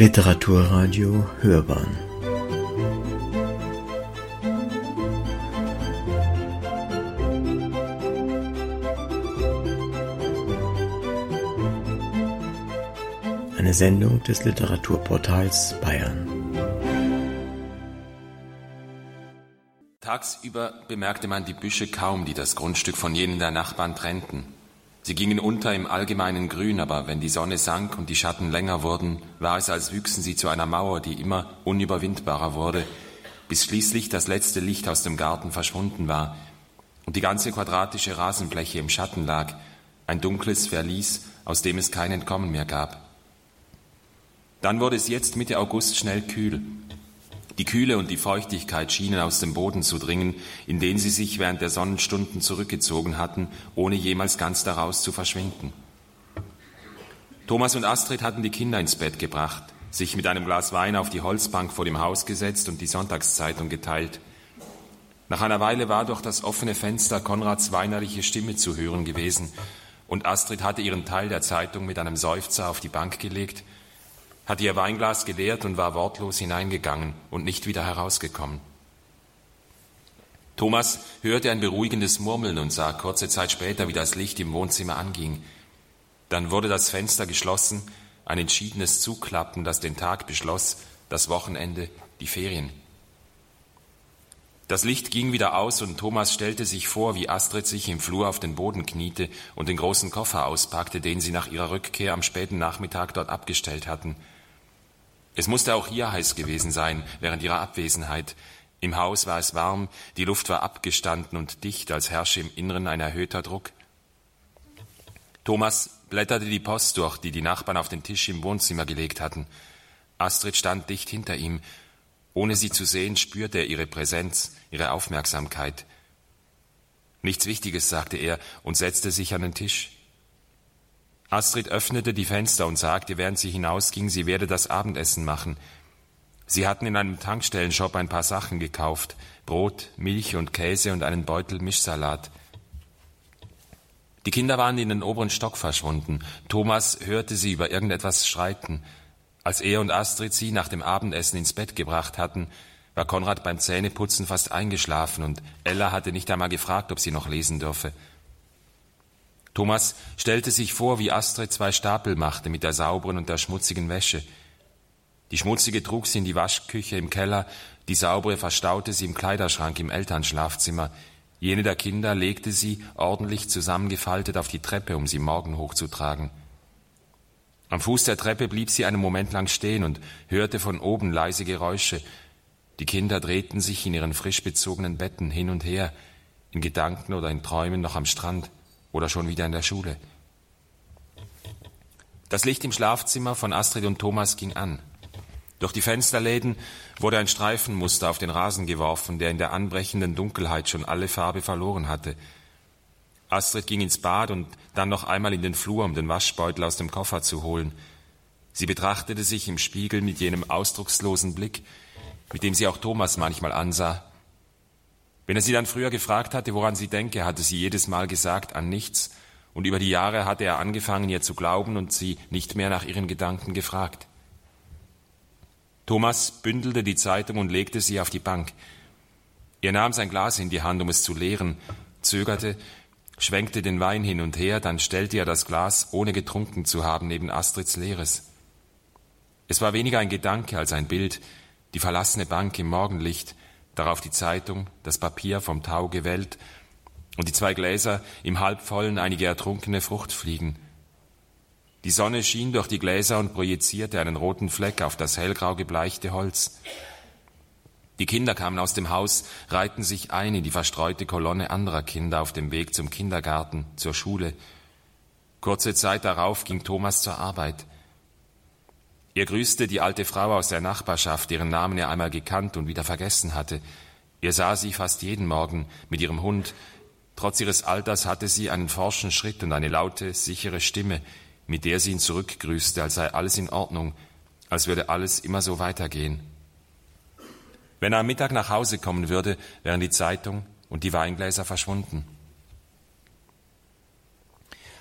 Literaturradio Hörbahn Eine Sendung des Literaturportals Bayern. Tagsüber bemerkte man die Büsche kaum, die das Grundstück von jenen der Nachbarn trennten. Sie gingen unter im allgemeinen Grün, aber wenn die Sonne sank und die Schatten länger wurden, war es, als wüchsen sie zu einer Mauer, die immer unüberwindbarer wurde, bis schließlich das letzte Licht aus dem Garten verschwunden war und die ganze quadratische Rasenfläche im Schatten lag, ein dunkles Verlies, aus dem es kein Entkommen mehr gab. Dann wurde es jetzt Mitte August schnell kühl. Die Kühle und die Feuchtigkeit schienen aus dem Boden zu dringen, in den sie sich während der Sonnenstunden zurückgezogen hatten, ohne jemals ganz daraus zu verschwinden. Thomas und Astrid hatten die Kinder ins Bett gebracht, sich mit einem Glas Wein auf die Holzbank vor dem Haus gesetzt und die Sonntagszeitung geteilt. Nach einer Weile war durch das offene Fenster Konrads weinerliche Stimme zu hören gewesen, und Astrid hatte ihren Teil der Zeitung mit einem Seufzer auf die Bank gelegt hatte ihr Weinglas geleert und war wortlos hineingegangen und nicht wieder herausgekommen. Thomas hörte ein beruhigendes Murmeln und sah kurze Zeit später, wie das Licht im Wohnzimmer anging. Dann wurde das Fenster geschlossen, ein entschiedenes Zuklappen, das den Tag beschloss, das Wochenende, die Ferien. Das Licht ging wieder aus und Thomas stellte sich vor, wie Astrid sich im Flur auf den Boden kniete und den großen Koffer auspackte, den sie nach ihrer Rückkehr am späten Nachmittag dort abgestellt hatten. Es musste auch hier heiß gewesen sein während ihrer Abwesenheit. Im Haus war es warm, die Luft war abgestanden und dicht, als herrsche im Inneren ein erhöhter Druck. Thomas blätterte die Post durch, die die Nachbarn auf den Tisch im Wohnzimmer gelegt hatten. Astrid stand dicht hinter ihm. Ohne sie zu sehen, spürte er ihre Präsenz, ihre Aufmerksamkeit. Nichts Wichtiges, sagte er und setzte sich an den Tisch. Astrid öffnete die Fenster und sagte, während sie hinausging, sie werde das Abendessen machen. Sie hatten in einem Tankstellenshop ein paar Sachen gekauft, Brot, Milch und Käse und einen Beutel Mischsalat. Die Kinder waren in den oberen Stock verschwunden. Thomas hörte sie über irgendetwas streiten. Als er und Astrid sie nach dem Abendessen ins Bett gebracht hatten, war Konrad beim Zähneputzen fast eingeschlafen und Ella hatte nicht einmal gefragt, ob sie noch lesen dürfe. Thomas stellte sich vor, wie Astrid zwei Stapel machte mit der sauberen und der schmutzigen Wäsche. Die schmutzige trug sie in die Waschküche im Keller, die saubere verstaute sie im Kleiderschrank im Elternschlafzimmer. Jene der Kinder legte sie, ordentlich zusammengefaltet, auf die Treppe, um sie morgen hochzutragen. Am Fuß der Treppe blieb sie einen Moment lang stehen und hörte von oben leise Geräusche. Die Kinder drehten sich in ihren frisch bezogenen Betten hin und her, in Gedanken oder in Träumen noch am Strand oder schon wieder in der Schule. Das Licht im Schlafzimmer von Astrid und Thomas ging an. Durch die Fensterläden wurde ein Streifenmuster auf den Rasen geworfen, der in der anbrechenden Dunkelheit schon alle Farbe verloren hatte. Astrid ging ins Bad und dann noch einmal in den Flur, um den Waschbeutel aus dem Koffer zu holen. Sie betrachtete sich im Spiegel mit jenem ausdruckslosen Blick, mit dem sie auch Thomas manchmal ansah, wenn er sie dann früher gefragt hatte, woran sie denke, hatte sie jedes Mal gesagt, an nichts, und über die Jahre hatte er angefangen, ihr zu glauben und sie nicht mehr nach ihren Gedanken gefragt. Thomas bündelte die Zeitung und legte sie auf die Bank. Er nahm sein Glas in die Hand, um es zu leeren, zögerte, schwenkte den Wein hin und her, dann stellte er das Glas, ohne getrunken zu haben, neben Astrids leeres. Es war weniger ein Gedanke als ein Bild, die verlassene Bank im Morgenlicht, darauf die Zeitung, das Papier vom Tau gewellt und die zwei Gläser im Halbvollen einige ertrunkene Fruchtfliegen. Die Sonne schien durch die Gläser und projizierte einen roten Fleck auf das hellgrau gebleichte Holz. Die Kinder kamen aus dem Haus, reihten sich ein in die verstreute Kolonne anderer Kinder auf dem Weg zum Kindergarten, zur Schule. Kurze Zeit darauf ging Thomas zur Arbeit. Er grüßte die alte Frau aus der Nachbarschaft, deren Namen er einmal gekannt und wieder vergessen hatte. Er sah sie fast jeden Morgen mit ihrem Hund. Trotz ihres Alters hatte sie einen forschen Schritt und eine laute, sichere Stimme, mit der sie ihn zurückgrüßte, als sei alles in Ordnung, als würde alles immer so weitergehen. Wenn er am Mittag nach Hause kommen würde, wären die Zeitung und die Weingläser verschwunden.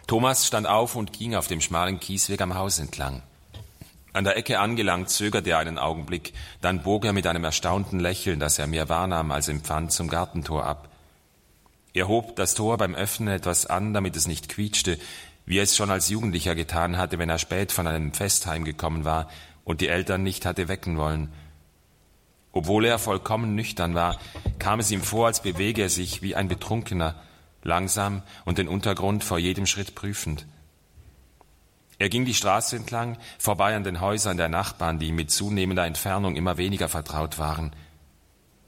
Thomas stand auf und ging auf dem schmalen Kiesweg am Haus entlang. An der Ecke angelangt, zögerte er einen Augenblick, dann bog er mit einem erstaunten Lächeln, das er mehr wahrnahm als empfand, zum Gartentor ab. Er hob das Tor beim Öffnen etwas an, damit es nicht quietschte, wie er es schon als Jugendlicher getan hatte, wenn er spät von einem Fest heimgekommen war und die Eltern nicht hatte wecken wollen. Obwohl er vollkommen nüchtern war, kam es ihm vor, als bewege er sich wie ein Betrunkener, langsam und den Untergrund vor jedem Schritt prüfend. Er ging die Straße entlang, vorbei an den Häusern der Nachbarn, die ihm mit zunehmender Entfernung immer weniger vertraut waren.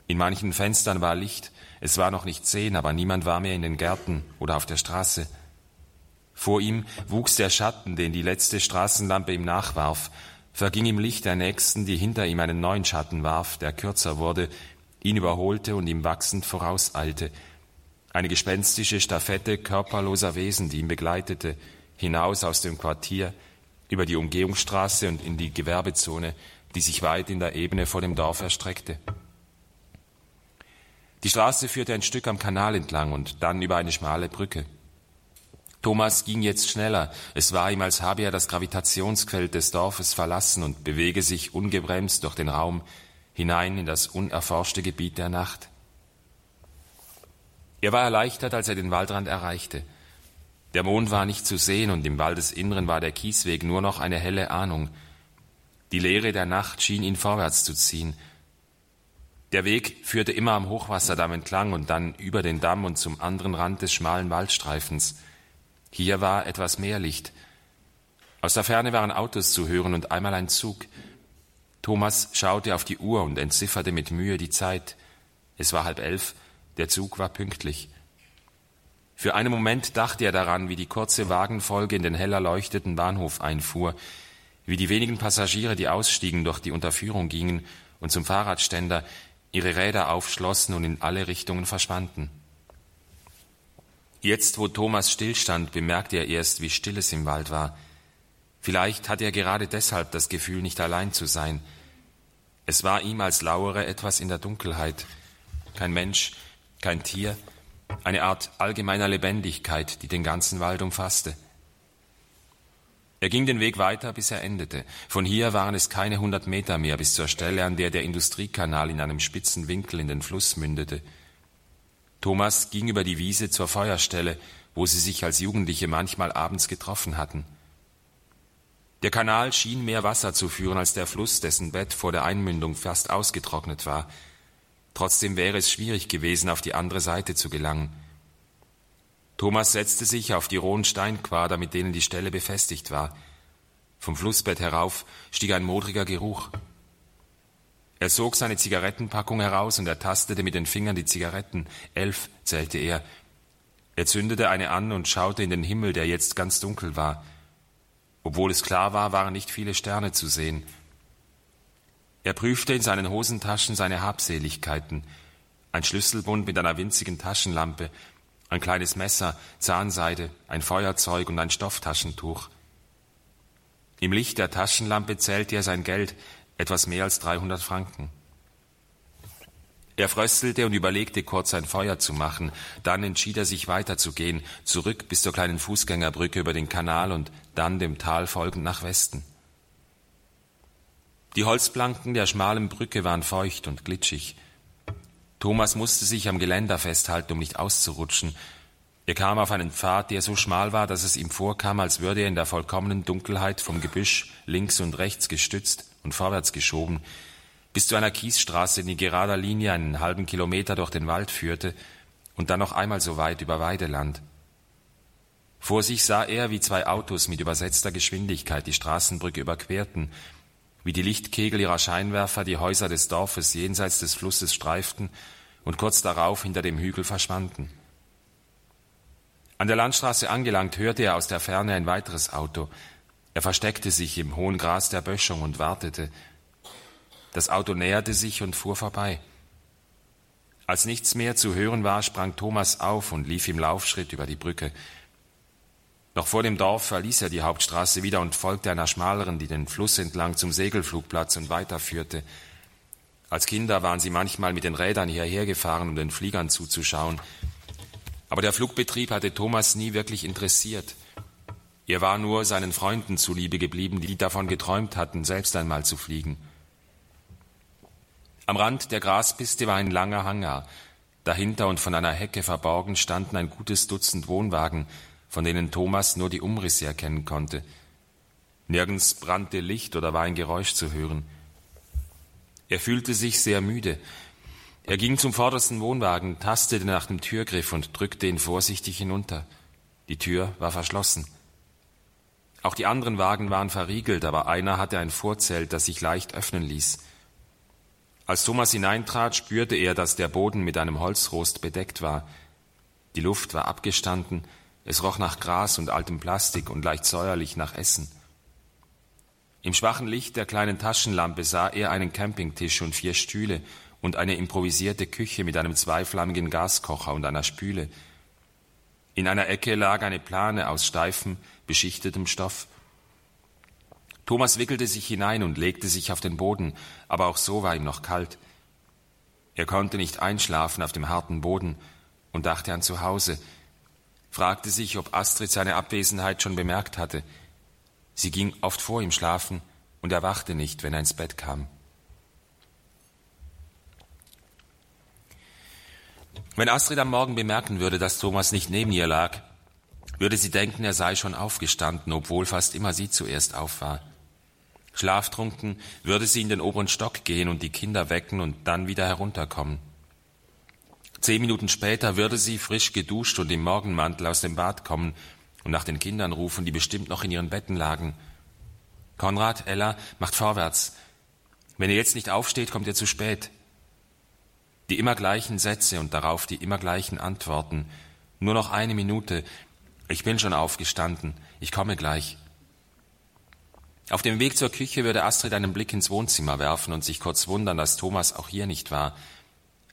In manchen Fenstern war Licht, es war noch nicht zehn, aber niemand war mehr in den Gärten oder auf der Straße. Vor ihm wuchs der Schatten, den die letzte Straßenlampe ihm nachwarf, verging im Licht der nächsten, die hinter ihm einen neuen Schatten warf, der kürzer wurde, ihn überholte und ihm wachsend vorauseilte. Eine gespenstische Stafette körperloser Wesen, die ihn begleitete, hinaus aus dem Quartier, über die Umgehungsstraße und in die Gewerbezone, die sich weit in der Ebene vor dem Dorf erstreckte. Die Straße führte ein Stück am Kanal entlang und dann über eine schmale Brücke. Thomas ging jetzt schneller. Es war ihm, als habe er das Gravitationsfeld des Dorfes verlassen und bewege sich ungebremst durch den Raum hinein in das unerforschte Gebiet der Nacht. Er war erleichtert, als er den Waldrand erreichte. Der Mond war nicht zu sehen und im Waldesinneren war der Kiesweg nur noch eine helle Ahnung. Die Leere der Nacht schien ihn vorwärts zu ziehen. Der Weg führte immer am Hochwasserdamm entlang und dann über den Damm und zum anderen Rand des schmalen Waldstreifens. Hier war etwas mehr Licht. Aus der Ferne waren Autos zu hören und einmal ein Zug. Thomas schaute auf die Uhr und entzifferte mit Mühe die Zeit. Es war halb elf, der Zug war pünktlich. Für einen Moment dachte er daran, wie die kurze Wagenfolge in den hell erleuchteten Bahnhof einfuhr, wie die wenigen Passagiere, die ausstiegen, durch die Unterführung gingen und zum Fahrradständer, ihre Räder aufschlossen und in alle Richtungen verschwanden. Jetzt, wo Thomas stillstand, bemerkte er erst, wie still es im Wald war. Vielleicht hatte er gerade deshalb das Gefühl, nicht allein zu sein. Es war ihm, als lauere etwas in der Dunkelheit. Kein Mensch, kein Tier, eine Art allgemeiner Lebendigkeit, die den ganzen Wald umfasste. Er ging den Weg weiter, bis er endete. Von hier waren es keine hundert Meter mehr bis zur Stelle, an der der Industriekanal in einem spitzen Winkel in den Fluss mündete. Thomas ging über die Wiese zur Feuerstelle, wo sie sich als Jugendliche manchmal abends getroffen hatten. Der Kanal schien mehr Wasser zu führen als der Fluss, dessen Bett vor der Einmündung fast ausgetrocknet war. Trotzdem wäre es schwierig gewesen, auf die andere Seite zu gelangen. Thomas setzte sich auf die rohen Steinquader, mit denen die Stelle befestigt war. Vom Flussbett herauf stieg ein modriger Geruch. Er sog seine Zigarettenpackung heraus und ertastete mit den Fingern die Zigaretten. Elf zählte er. Er zündete eine an und schaute in den Himmel, der jetzt ganz dunkel war. Obwohl es klar war, waren nicht viele Sterne zu sehen. Er prüfte in seinen Hosentaschen seine Habseligkeiten, ein Schlüsselbund mit einer winzigen Taschenlampe, ein kleines Messer, Zahnseide, ein Feuerzeug und ein Stofftaschentuch. Im Licht der Taschenlampe zählte er sein Geld, etwas mehr als 300 Franken. Er fröstelte und überlegte kurz ein Feuer zu machen, dann entschied er sich weiterzugehen, zurück bis zur kleinen Fußgängerbrücke über den Kanal und dann dem Tal folgend nach Westen. Die Holzplanken der schmalen Brücke waren feucht und glitschig. Thomas musste sich am Geländer festhalten, um nicht auszurutschen. Er kam auf einen Pfad, der so schmal war, dass es ihm vorkam, als würde er in der vollkommenen Dunkelheit vom Gebüsch links und rechts gestützt und vorwärts geschoben, bis zu einer Kiesstraße, die in gerader Linie einen halben Kilometer durch den Wald führte und dann noch einmal so weit über Weideland. Vor sich sah er, wie zwei Autos mit übersetzter Geschwindigkeit die Straßenbrücke überquerten wie die Lichtkegel ihrer Scheinwerfer die Häuser des Dorfes jenseits des Flusses streiften und kurz darauf hinter dem Hügel verschwanden. An der Landstraße angelangt, hörte er aus der Ferne ein weiteres Auto. Er versteckte sich im hohen Gras der Böschung und wartete. Das Auto näherte sich und fuhr vorbei. Als nichts mehr zu hören war, sprang Thomas auf und lief im Laufschritt über die Brücke. Noch vor dem Dorf verließ er die Hauptstraße wieder und folgte einer schmaleren, die den Fluss entlang zum Segelflugplatz und weiterführte. Als Kinder waren sie manchmal mit den Rädern hierher gefahren, um den Fliegern zuzuschauen. Aber der Flugbetrieb hatte Thomas nie wirklich interessiert. Er war nur seinen Freunden zuliebe geblieben, die davon geträumt hatten, selbst einmal zu fliegen. Am Rand der Graspiste war ein langer Hangar. Dahinter und von einer Hecke verborgen standen ein gutes Dutzend Wohnwagen, von denen Thomas nur die Umrisse erkennen konnte. Nirgends brannte Licht oder war ein Geräusch zu hören. Er fühlte sich sehr müde. Er ging zum vordersten Wohnwagen, tastete nach dem Türgriff und drückte ihn vorsichtig hinunter. Die Tür war verschlossen. Auch die anderen Wagen waren verriegelt, aber einer hatte ein Vorzelt, das sich leicht öffnen ließ. Als Thomas hineintrat, spürte er, dass der Boden mit einem Holzrost bedeckt war. Die Luft war abgestanden, es roch nach Gras und altem Plastik und leicht säuerlich nach Essen. Im schwachen Licht der kleinen Taschenlampe sah er einen Campingtisch und vier Stühle und eine improvisierte Küche mit einem zweiflammigen Gaskocher und einer Spüle. In einer Ecke lag eine Plane aus steifem, beschichtetem Stoff. Thomas wickelte sich hinein und legte sich auf den Boden, aber auch so war ihm noch kalt. Er konnte nicht einschlafen auf dem harten Boden und dachte an zu Hause, fragte sich, ob Astrid seine Abwesenheit schon bemerkt hatte. Sie ging oft vor ihm schlafen und erwachte nicht, wenn er ins Bett kam. Wenn Astrid am Morgen bemerken würde, dass Thomas nicht neben ihr lag, würde sie denken, er sei schon aufgestanden, obwohl fast immer sie zuerst auf war. Schlaftrunken würde sie in den oberen Stock gehen und die Kinder wecken und dann wieder herunterkommen. Zehn Minuten später würde sie frisch geduscht und im Morgenmantel aus dem Bad kommen und nach den Kindern rufen, die bestimmt noch in ihren Betten lagen. Konrad, Ella, macht vorwärts. Wenn ihr jetzt nicht aufsteht, kommt ihr zu spät. Die immer gleichen Sätze und darauf die immer gleichen Antworten. Nur noch eine Minute. Ich bin schon aufgestanden. Ich komme gleich. Auf dem Weg zur Küche würde Astrid einen Blick ins Wohnzimmer werfen und sich kurz wundern, dass Thomas auch hier nicht war.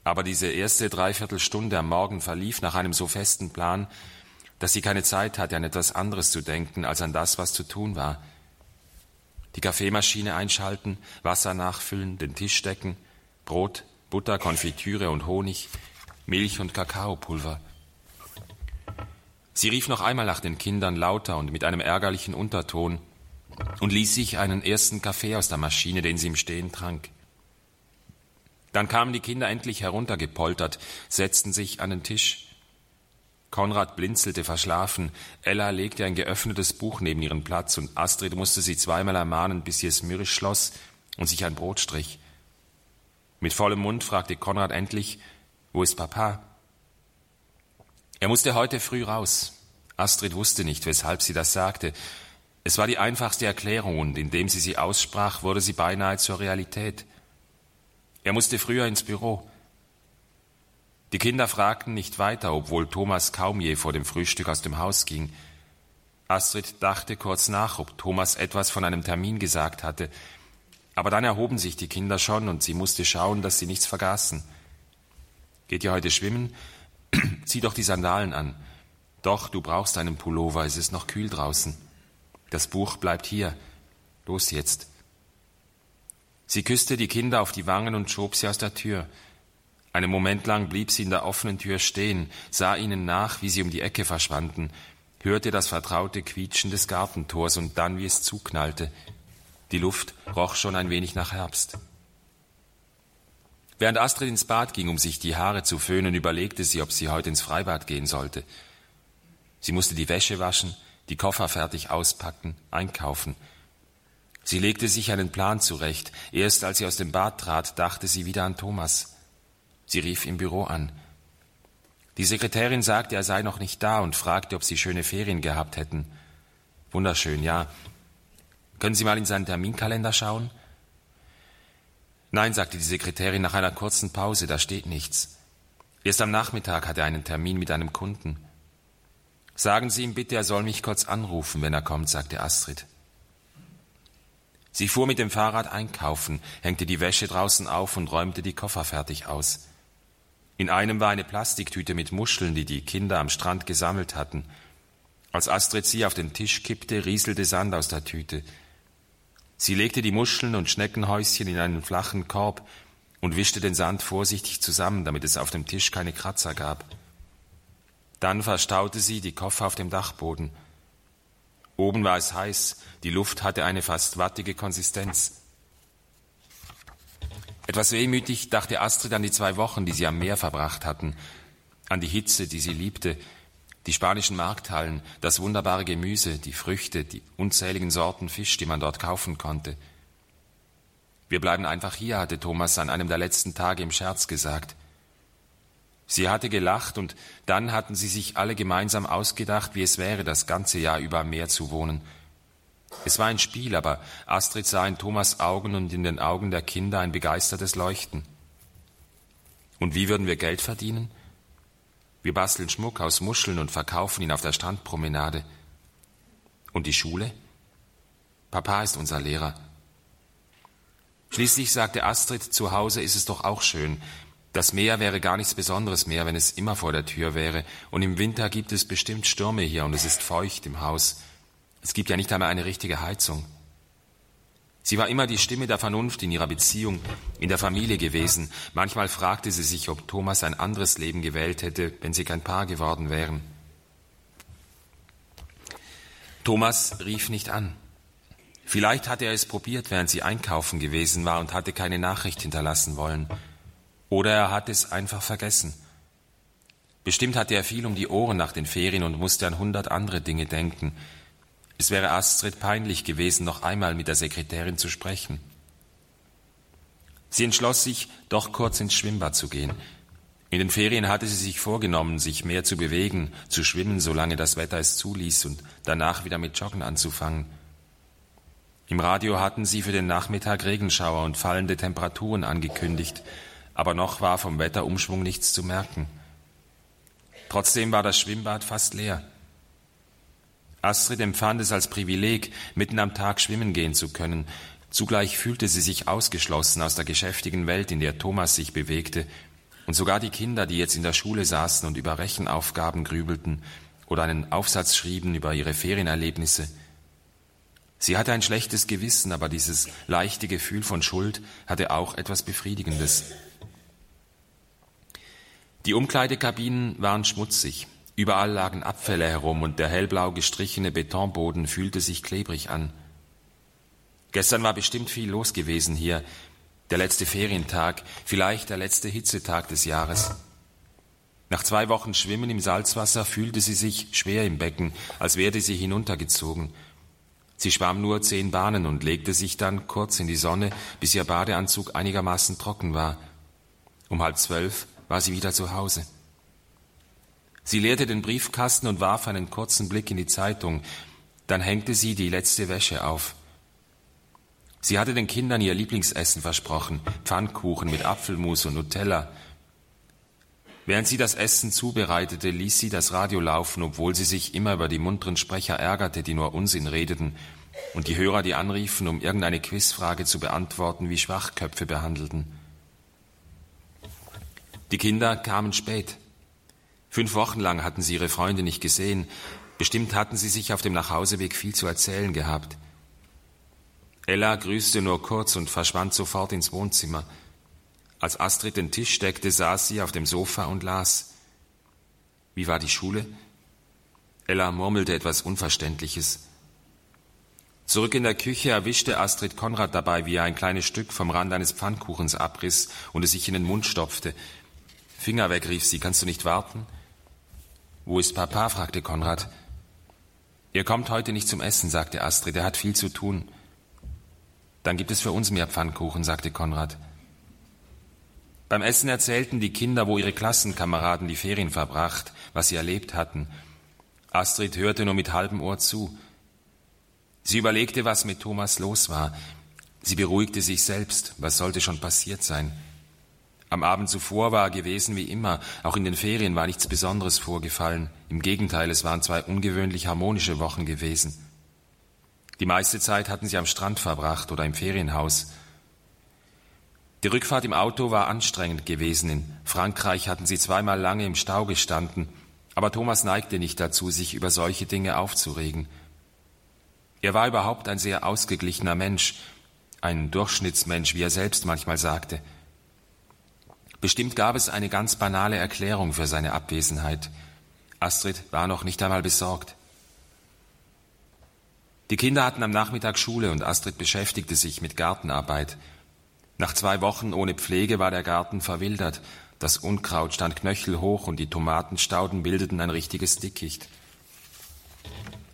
Aber diese erste Dreiviertelstunde am Morgen verlief nach einem so festen Plan, dass sie keine Zeit hatte, an etwas anderes zu denken, als an das, was zu tun war. Die Kaffeemaschine einschalten, Wasser nachfüllen, den Tisch decken, Brot, Butter, Konfitüre und Honig, Milch und Kakaopulver. Sie rief noch einmal nach den Kindern lauter und mit einem ärgerlichen Unterton und ließ sich einen ersten Kaffee aus der Maschine, den sie im Stehen trank. Dann kamen die Kinder endlich heruntergepoltert, setzten sich an den Tisch. Konrad blinzelte verschlafen, Ella legte ein geöffnetes Buch neben ihren Platz und Astrid musste sie zweimal ermahnen, bis sie es mürrisch schloss und sich ein Brot strich. Mit vollem Mund fragte Konrad endlich, wo ist Papa? Er musste heute früh raus. Astrid wusste nicht, weshalb sie das sagte. Es war die einfachste Erklärung und indem sie sie aussprach, wurde sie beinahe zur Realität. Er musste früher ins Büro. Die Kinder fragten nicht weiter, obwohl Thomas kaum je vor dem Frühstück aus dem Haus ging. Astrid dachte kurz nach, ob Thomas etwas von einem Termin gesagt hatte, aber dann erhoben sich die Kinder schon und sie musste schauen, dass sie nichts vergaßen. Geht ihr heute schwimmen? Zieh doch die Sandalen an. Doch, du brauchst einen Pullover, es ist noch kühl draußen. Das Buch bleibt hier. Los jetzt. Sie küsste die Kinder auf die Wangen und schob sie aus der Tür. Einen Moment lang blieb sie in der offenen Tür stehen, sah ihnen nach, wie sie um die Ecke verschwanden, hörte das vertraute Quietschen des Gartentors und dann, wie es zuknallte. Die Luft roch schon ein wenig nach Herbst. Während Astrid ins Bad ging, um sich die Haare zu föhnen, überlegte sie, ob sie heute ins Freibad gehen sollte. Sie musste die Wäsche waschen, die Koffer fertig auspacken, einkaufen. Sie legte sich einen Plan zurecht. Erst als sie aus dem Bad trat, dachte sie wieder an Thomas. Sie rief im Büro an. Die Sekretärin sagte, er sei noch nicht da und fragte, ob sie schöne Ferien gehabt hätten. Wunderschön, ja. Können Sie mal in seinen Terminkalender schauen? Nein, sagte die Sekretärin nach einer kurzen Pause, da steht nichts. Erst am Nachmittag hat er einen Termin mit einem Kunden. Sagen Sie ihm bitte, er soll mich kurz anrufen, wenn er kommt, sagte Astrid. Sie fuhr mit dem Fahrrad einkaufen, hängte die Wäsche draußen auf und räumte die Koffer fertig aus. In einem war eine Plastiktüte mit Muscheln, die die Kinder am Strand gesammelt hatten. Als Astrid sie auf den Tisch kippte, rieselte Sand aus der Tüte. Sie legte die Muscheln und Schneckenhäuschen in einen flachen Korb und wischte den Sand vorsichtig zusammen, damit es auf dem Tisch keine Kratzer gab. Dann verstaute sie die Koffer auf dem Dachboden. Oben war es heiß, die Luft hatte eine fast wattige Konsistenz. Etwas wehmütig dachte Astrid an die zwei Wochen, die sie am Meer verbracht hatten, an die Hitze, die sie liebte, die spanischen Markthallen, das wunderbare Gemüse, die Früchte, die unzähligen Sorten Fisch, die man dort kaufen konnte. Wir bleiben einfach hier, hatte Thomas an einem der letzten Tage im Scherz gesagt. Sie hatte gelacht und dann hatten sie sich alle gemeinsam ausgedacht, wie es wäre, das ganze Jahr über am Meer zu wohnen. Es war ein Spiel, aber Astrid sah in Thomas Augen und in den Augen der Kinder ein begeistertes Leuchten. Und wie würden wir Geld verdienen? Wir basteln Schmuck aus Muscheln und verkaufen ihn auf der Strandpromenade. Und die Schule? Papa ist unser Lehrer. Schließlich sagte Astrid, zu Hause ist es doch auch schön. Das Meer wäre gar nichts Besonderes mehr, wenn es immer vor der Tür wäre. Und im Winter gibt es bestimmt Stürme hier und es ist feucht im Haus. Es gibt ja nicht einmal eine richtige Heizung. Sie war immer die Stimme der Vernunft in ihrer Beziehung, in der Familie gewesen. Manchmal fragte sie sich, ob Thomas ein anderes Leben gewählt hätte, wenn sie kein Paar geworden wären. Thomas rief nicht an. Vielleicht hatte er es probiert, während sie einkaufen gewesen war und hatte keine Nachricht hinterlassen wollen. Oder er hat es einfach vergessen. Bestimmt hatte er viel um die Ohren nach den Ferien und musste an hundert andere Dinge denken. Es wäre Astrid peinlich gewesen, noch einmal mit der Sekretärin zu sprechen. Sie entschloss sich, doch kurz ins Schwimmbad zu gehen. In den Ferien hatte sie sich vorgenommen, sich mehr zu bewegen, zu schwimmen, solange das Wetter es zuließ, und danach wieder mit Joggen anzufangen. Im Radio hatten sie für den Nachmittag Regenschauer und fallende Temperaturen angekündigt, aber noch war vom Wetterumschwung nichts zu merken. Trotzdem war das Schwimmbad fast leer. Astrid empfand es als Privileg, mitten am Tag schwimmen gehen zu können. Zugleich fühlte sie sich ausgeschlossen aus der geschäftigen Welt, in der Thomas sich bewegte, und sogar die Kinder, die jetzt in der Schule saßen und über Rechenaufgaben grübelten oder einen Aufsatz schrieben über ihre Ferienerlebnisse, Sie hatte ein schlechtes Gewissen, aber dieses leichte Gefühl von Schuld hatte auch etwas Befriedigendes. Die Umkleidekabinen waren schmutzig, überall lagen Abfälle herum und der hellblau gestrichene Betonboden fühlte sich klebrig an. Gestern war bestimmt viel los gewesen hier, der letzte Ferientag, vielleicht der letzte Hitzetag des Jahres. Nach zwei Wochen Schwimmen im Salzwasser fühlte sie sich schwer im Becken, als werde sie hinuntergezogen. Sie schwamm nur zehn Bahnen und legte sich dann kurz in die Sonne, bis ihr Badeanzug einigermaßen trocken war. Um halb zwölf war sie wieder zu Hause. Sie leerte den Briefkasten und warf einen kurzen Blick in die Zeitung. Dann hängte sie die letzte Wäsche auf. Sie hatte den Kindern ihr Lieblingsessen versprochen, Pfannkuchen mit Apfelmus und Nutella. Während sie das Essen zubereitete, ließ sie das Radio laufen, obwohl sie sich immer über die munteren Sprecher ärgerte, die nur Unsinn redeten, und die Hörer, die anriefen, um irgendeine Quizfrage zu beantworten, wie Schwachköpfe behandelten. Die Kinder kamen spät. Fünf Wochen lang hatten sie ihre Freunde nicht gesehen. Bestimmt hatten sie sich auf dem Nachhauseweg viel zu erzählen gehabt. Ella grüßte nur kurz und verschwand sofort ins Wohnzimmer. Als Astrid den Tisch deckte, saß sie auf dem Sofa und las. Wie war die Schule? Ella murmelte etwas Unverständliches. Zurück in der Küche erwischte Astrid Konrad dabei, wie er ein kleines Stück vom Rand eines Pfannkuchens abriss und es sich in den Mund stopfte. Finger weg, rief sie, kannst du nicht warten? Wo ist Papa? fragte Konrad. Er kommt heute nicht zum Essen, sagte Astrid, er hat viel zu tun. Dann gibt es für uns mehr Pfannkuchen, sagte Konrad. Beim Essen erzählten die Kinder, wo ihre Klassenkameraden die Ferien verbracht, was sie erlebt hatten. Astrid hörte nur mit halbem Ohr zu. Sie überlegte, was mit Thomas los war. Sie beruhigte sich selbst, was sollte schon passiert sein. Am Abend zuvor war er gewesen wie immer, auch in den Ferien war nichts Besonderes vorgefallen. Im Gegenteil, es waren zwei ungewöhnlich harmonische Wochen gewesen. Die meiste Zeit hatten sie am Strand verbracht oder im Ferienhaus. Die Rückfahrt im Auto war anstrengend gewesen. In Frankreich hatten sie zweimal lange im Stau gestanden, aber Thomas neigte nicht dazu, sich über solche Dinge aufzuregen. Er war überhaupt ein sehr ausgeglichener Mensch, ein Durchschnittsmensch, wie er selbst manchmal sagte. Bestimmt gab es eine ganz banale Erklärung für seine Abwesenheit. Astrid war noch nicht einmal besorgt. Die Kinder hatten am Nachmittag Schule und Astrid beschäftigte sich mit Gartenarbeit. Nach zwei Wochen ohne Pflege war der Garten verwildert. Das Unkraut stand knöchelhoch und die Tomatenstauden bildeten ein richtiges Dickicht.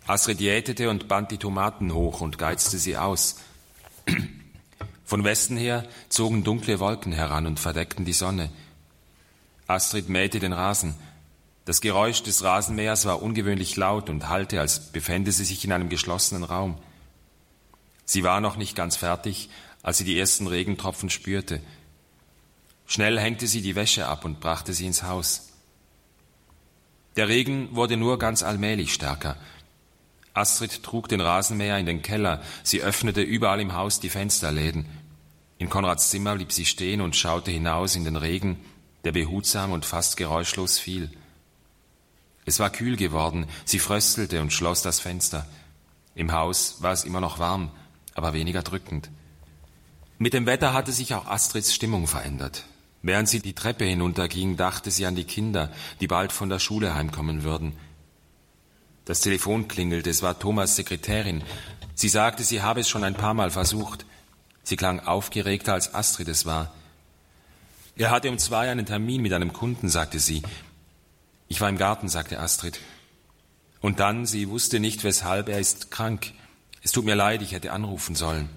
Astrid jätete und band die Tomaten hoch und geizte sie aus. Von Westen her zogen dunkle Wolken heran und verdeckten die Sonne. Astrid mähte den Rasen. Das Geräusch des Rasenmähers war ungewöhnlich laut und hallte, als befände sie sich in einem geschlossenen Raum. Sie war noch nicht ganz fertig, als sie die ersten Regentropfen spürte. Schnell hängte sie die Wäsche ab und brachte sie ins Haus. Der Regen wurde nur ganz allmählich stärker. Astrid trug den Rasenmäher in den Keller, sie öffnete überall im Haus die Fensterläden. In Konrads Zimmer blieb sie stehen und schaute hinaus in den Regen, der behutsam und fast geräuschlos fiel. Es war kühl geworden, sie fröstelte und schloss das Fenster. Im Haus war es immer noch warm, aber weniger drückend. Mit dem Wetter hatte sich auch Astrids Stimmung verändert. Während sie die Treppe hinunterging, dachte sie an die Kinder, die bald von der Schule heimkommen würden. Das Telefon klingelte, es war Thomas Sekretärin. Sie sagte, sie habe es schon ein paar Mal versucht. Sie klang aufgeregter, als Astrid es war. Er hatte um zwei einen Termin mit einem Kunden, sagte sie. Ich war im Garten, sagte Astrid. Und dann, sie wusste nicht weshalb, er ist krank. Es tut mir leid, ich hätte anrufen sollen.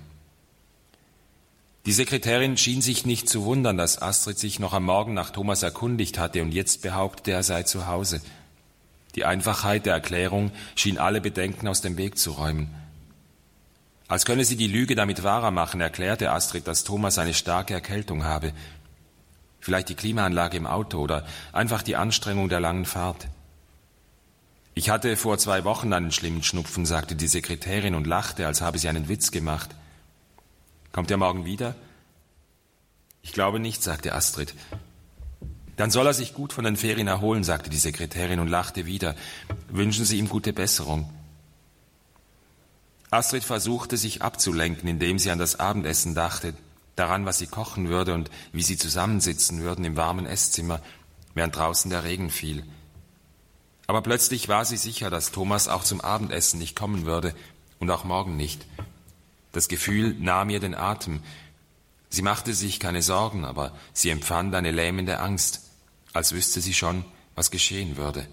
Die Sekretärin schien sich nicht zu wundern, dass Astrid sich noch am Morgen nach Thomas erkundigt hatte und jetzt behauptete, er sei zu Hause. Die Einfachheit der Erklärung schien alle Bedenken aus dem Weg zu räumen. Als könne sie die Lüge damit wahrer machen, erklärte Astrid, dass Thomas eine starke Erkältung habe. Vielleicht die Klimaanlage im Auto oder einfach die Anstrengung der langen Fahrt. Ich hatte vor zwei Wochen einen schlimmen Schnupfen, sagte die Sekretärin und lachte, als habe sie einen Witz gemacht. Kommt er morgen wieder? Ich glaube nicht, sagte Astrid. Dann soll er sich gut von den Ferien erholen, sagte die Sekretärin und lachte wieder. Wünschen Sie ihm gute Besserung. Astrid versuchte, sich abzulenken, indem sie an das Abendessen dachte, daran, was sie kochen würde und wie sie zusammensitzen würden im warmen Esszimmer, während draußen der Regen fiel. Aber plötzlich war sie sicher, dass Thomas auch zum Abendessen nicht kommen würde und auch morgen nicht. Das Gefühl nahm ihr den Atem. Sie machte sich keine Sorgen, aber sie empfand eine lähmende Angst als wüsste sie schon, was geschehen würde.